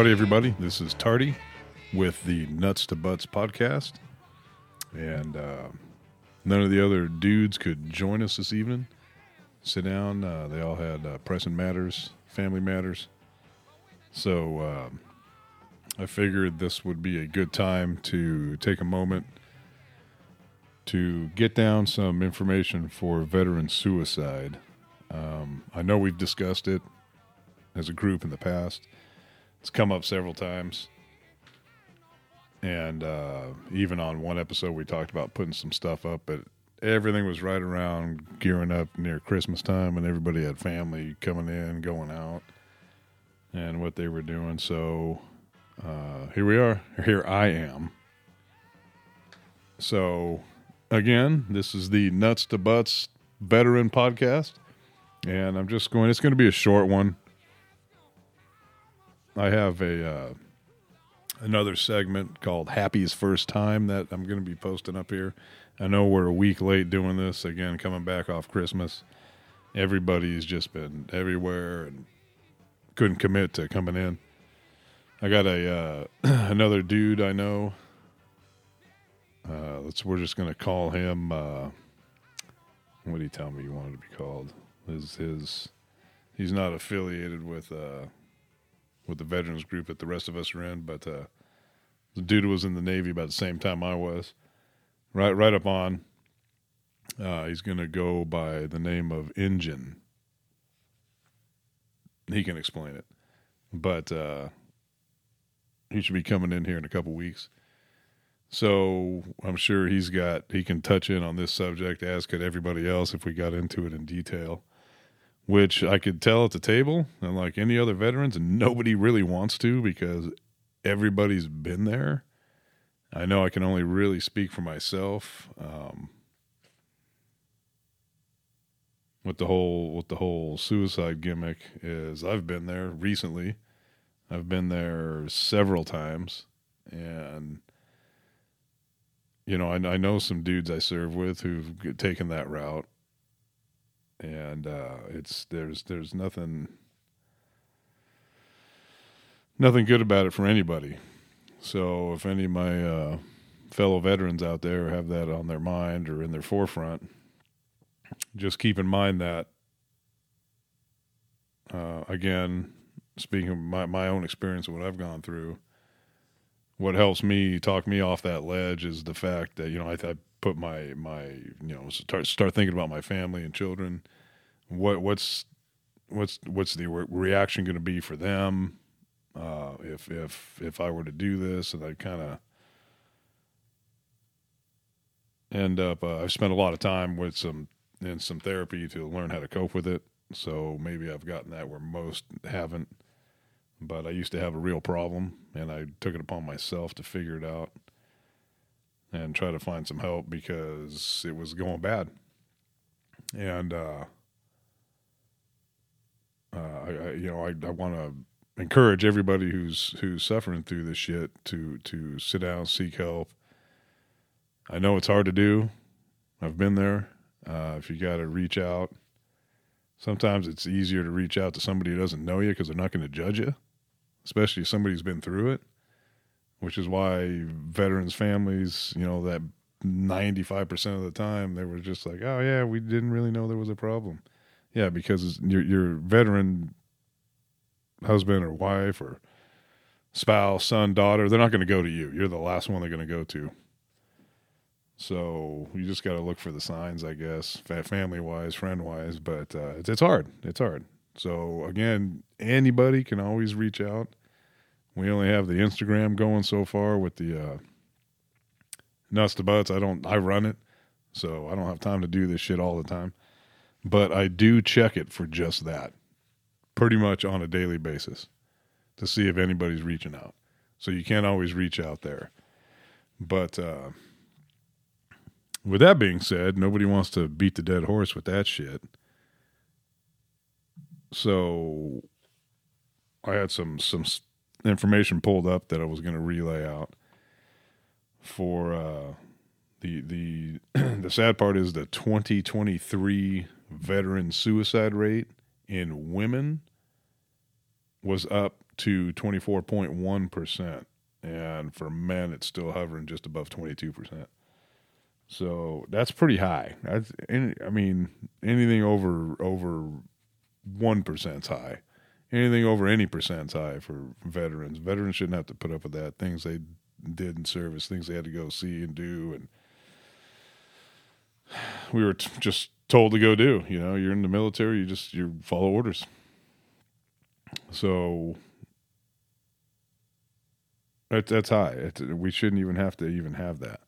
Howdy, everybody. This is Tardy with the Nuts to Butts podcast. And uh, none of the other dudes could join us this evening. Sit down. Uh, they all had uh, pressing matters, family matters. So um I figured this would be a good time to take a moment to get down some information for veteran suicide. Um, I know we've discussed it as a group in the past. It's come up several times. And uh, even on one episode, we talked about putting some stuff up, but everything was right around gearing up near Christmas time, and everybody had family coming in, going out, and what they were doing. So uh, here we are. Here I am. So, again, this is the Nuts to Butts Veteran Podcast. And I'm just going, it's going to be a short one. I have a uh, another segment called Happy's First Time that I'm going to be posting up here. I know we're a week late doing this again, coming back off Christmas. Everybody's just been everywhere and couldn't commit to coming in. I got a uh, another dude I know. Uh, let's we're just gonna call him. Uh, what did he tell me he wanted to be called? His his he's not affiliated with uh, with the veterans group that the rest of us are in, but uh, the dude was in the Navy about the same time I was. Right right up on. Uh, he's gonna go by the name of Engine. He can explain it, but. Uh, he should be coming in here in a couple weeks. So I'm sure he's got he can touch in on this subject as could everybody else if we got into it in detail. Which I could tell at the table, and like any other veterans, nobody really wants to because everybody's been there. I know I can only really speak for myself. Um, with the whole with the whole suicide gimmick is I've been there recently I've been there several times, and you know, I, I know some dudes I serve with who've taken that route, and uh, it's there's there's nothing nothing good about it for anybody. So if any of my uh, fellow veterans out there have that on their mind or in their forefront, just keep in mind that uh, again speaking of my, my own experience of what I've gone through, what helps me talk me off that ledge is the fact that, you know, I, I put my, my, you know, start, start thinking about my family and children. What, what's, what's, what's the re- reaction going to be for them? Uh, if, if, if I were to do this and I kind of end up, uh, I've spent a lot of time with some, in some therapy to learn how to cope with it. So maybe I've gotten that where most haven't but I used to have a real problem, and I took it upon myself to figure it out and try to find some help because it was going bad. And uh, uh, I, you know, I, I want to encourage everybody who's who's suffering through this shit to to sit down, seek help. I know it's hard to do. I've been there. Uh, if you got to reach out, sometimes it's easier to reach out to somebody who doesn't know you because they're not going to judge you especially if somebody's been through it, which is why veterans' families, you know, that 95% of the time they were just like, oh, yeah, we didn't really know there was a problem. Yeah, because your, your veteran husband or wife or spouse, son, daughter, they're not going to go to you. You're the last one they're going to go to. So you just got to look for the signs, I guess, family wise, friend wise. But uh, it's, it's hard. It's hard. So again, anybody can always reach out. We only have the Instagram going so far with the uh, nuts to butts. I don't. I run it, so I don't have time to do this shit all the time. But I do check it for just that, pretty much on a daily basis, to see if anybody's reaching out. So you can't always reach out there. But uh, with that being said, nobody wants to beat the dead horse with that shit so I had some some information pulled up that I was going to relay out for uh, the the the sad part is the 2023 veteran suicide rate in women was up to 24.1%. And for men, it's still hovering just above 22%. So that's pretty high. That's, I mean, anything over over one percent's high. Anything over any percent's high for veterans. Veterans shouldn't have to put up with that. Things they did in service, things they had to go see and do, and we were t- just told to go do. You know, you're in the military, you just you follow orders. So that, that's high. We shouldn't even have to even have that.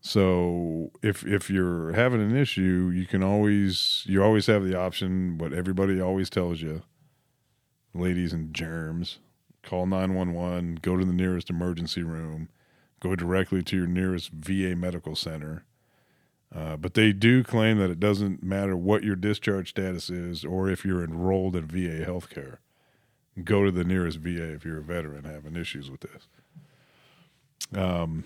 So if if you're having an issue, you can always you always have the option. What everybody always tells you, ladies and germs, call nine one one. Go to the nearest emergency room. Go directly to your nearest VA medical center. Uh, but they do claim that it doesn't matter what your discharge status is or if you're enrolled in VA healthcare. Go to the nearest VA if you're a veteran having issues with this. Um,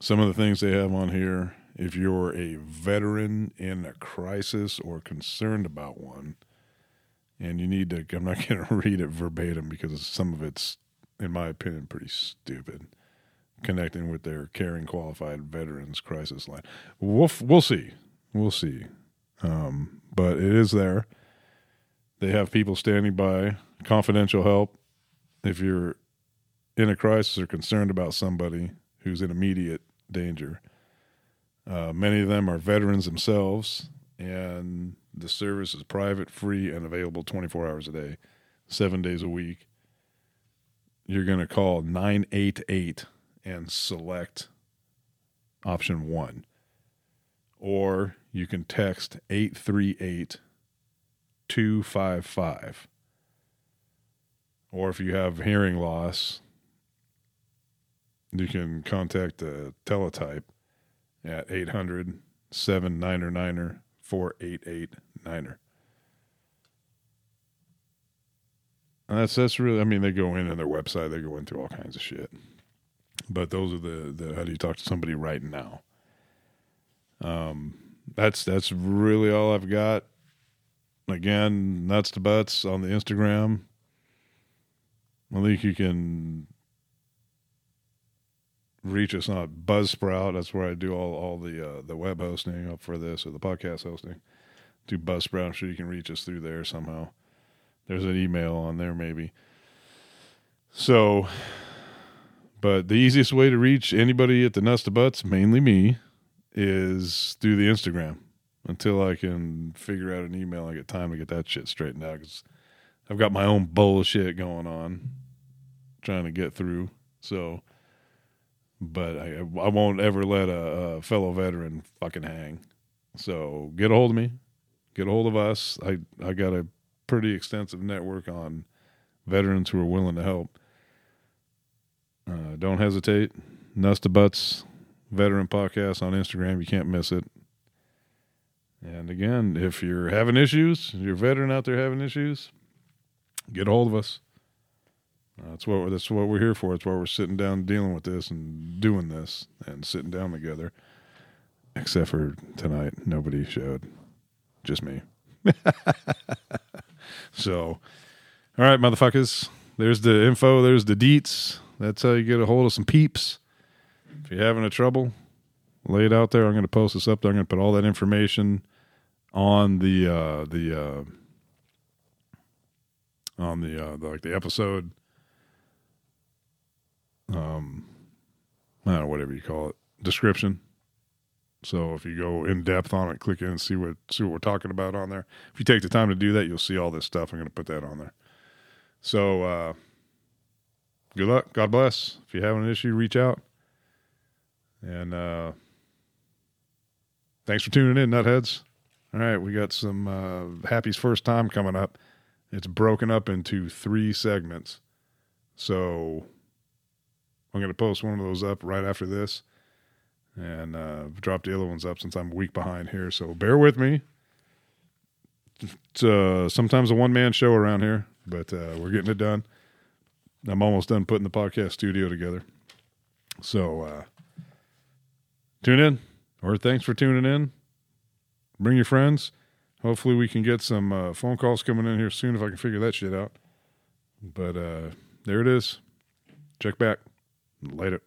some of the things they have on here if you're a veteran in a crisis or concerned about one, and you need to, I'm not going to read it verbatim because some of it's, in my opinion, pretty stupid. Connecting with their caring qualified veterans crisis line. We'll, we'll see. We'll see. Um, but it is there. They have people standing by, confidential help. If you're in a crisis or concerned about somebody who's in immediate danger. Uh, many of them are veterans themselves, and the service is private, free, and available 24 hours a day, seven days a week. You're going to call 988 and select option one. Or you can text 838 255. Or if you have hearing loss, you can contact the teletype at 800 7999 4889 that's that's really I mean they go in on their website they go into all kinds of shit. But those are the the how do you talk to somebody right now? Um that's that's really all I've got. Again nuts to butts on the Instagram. I think you can reach us on Buzzsprout. That's where I do all all the uh, the web hosting up for this or the podcast hosting. Do Buzzsprout. I'm sure you can reach us through there somehow. There's an email on there maybe. So, but the easiest way to reach anybody at the Nuts to Butts, mainly me, is through the Instagram. Until I can figure out an email, I get time to get that shit straightened out because I've got my own bullshit going on, trying to get through. So but I, I won't ever let a, a, fellow veteran fucking hang. So get a hold of me, get a hold of us. I I got a pretty extensive network on veterans who are willing to help. Uh, don't hesitate. Nuts to Butts Veteran Podcast on Instagram. You can't miss it. And again, if you're having issues, you're a veteran out there having issues, get a hold of us. That's what that's what we're here for. That's why we're sitting down dealing with this and doing this and sitting down together. Except for tonight, nobody showed, just me. so, all right, motherfuckers. There's the info. There's the deets. That's how you get a hold of some peeps. If you're having a trouble, lay it out there. I'm going to post this up there. I'm going to put all that information on the uh, the uh, on the, uh, the like the episode um, I don't know, whatever you call it, description. So if you go in depth on it, click in and see what see what we're talking about on there. If you take the time to do that, you'll see all this stuff. I'm going to put that on there. So uh, good luck. God bless. If you have an issue, reach out. And uh, thanks for tuning in, nutheads. All right, we got some uh, Happy's first time coming up. It's broken up into three segments. So I'm going to post one of those up right after this and uh, drop the other ones up since I'm a week behind here. So bear with me. It's uh, sometimes a one man show around here, but uh, we're getting it done. I'm almost done putting the podcast studio together. So uh, tune in, or thanks for tuning in. Bring your friends. hopefully we can get some uh, phone calls coming in here soon if I can figure that shit out. But uh, there it is. Check back. Later.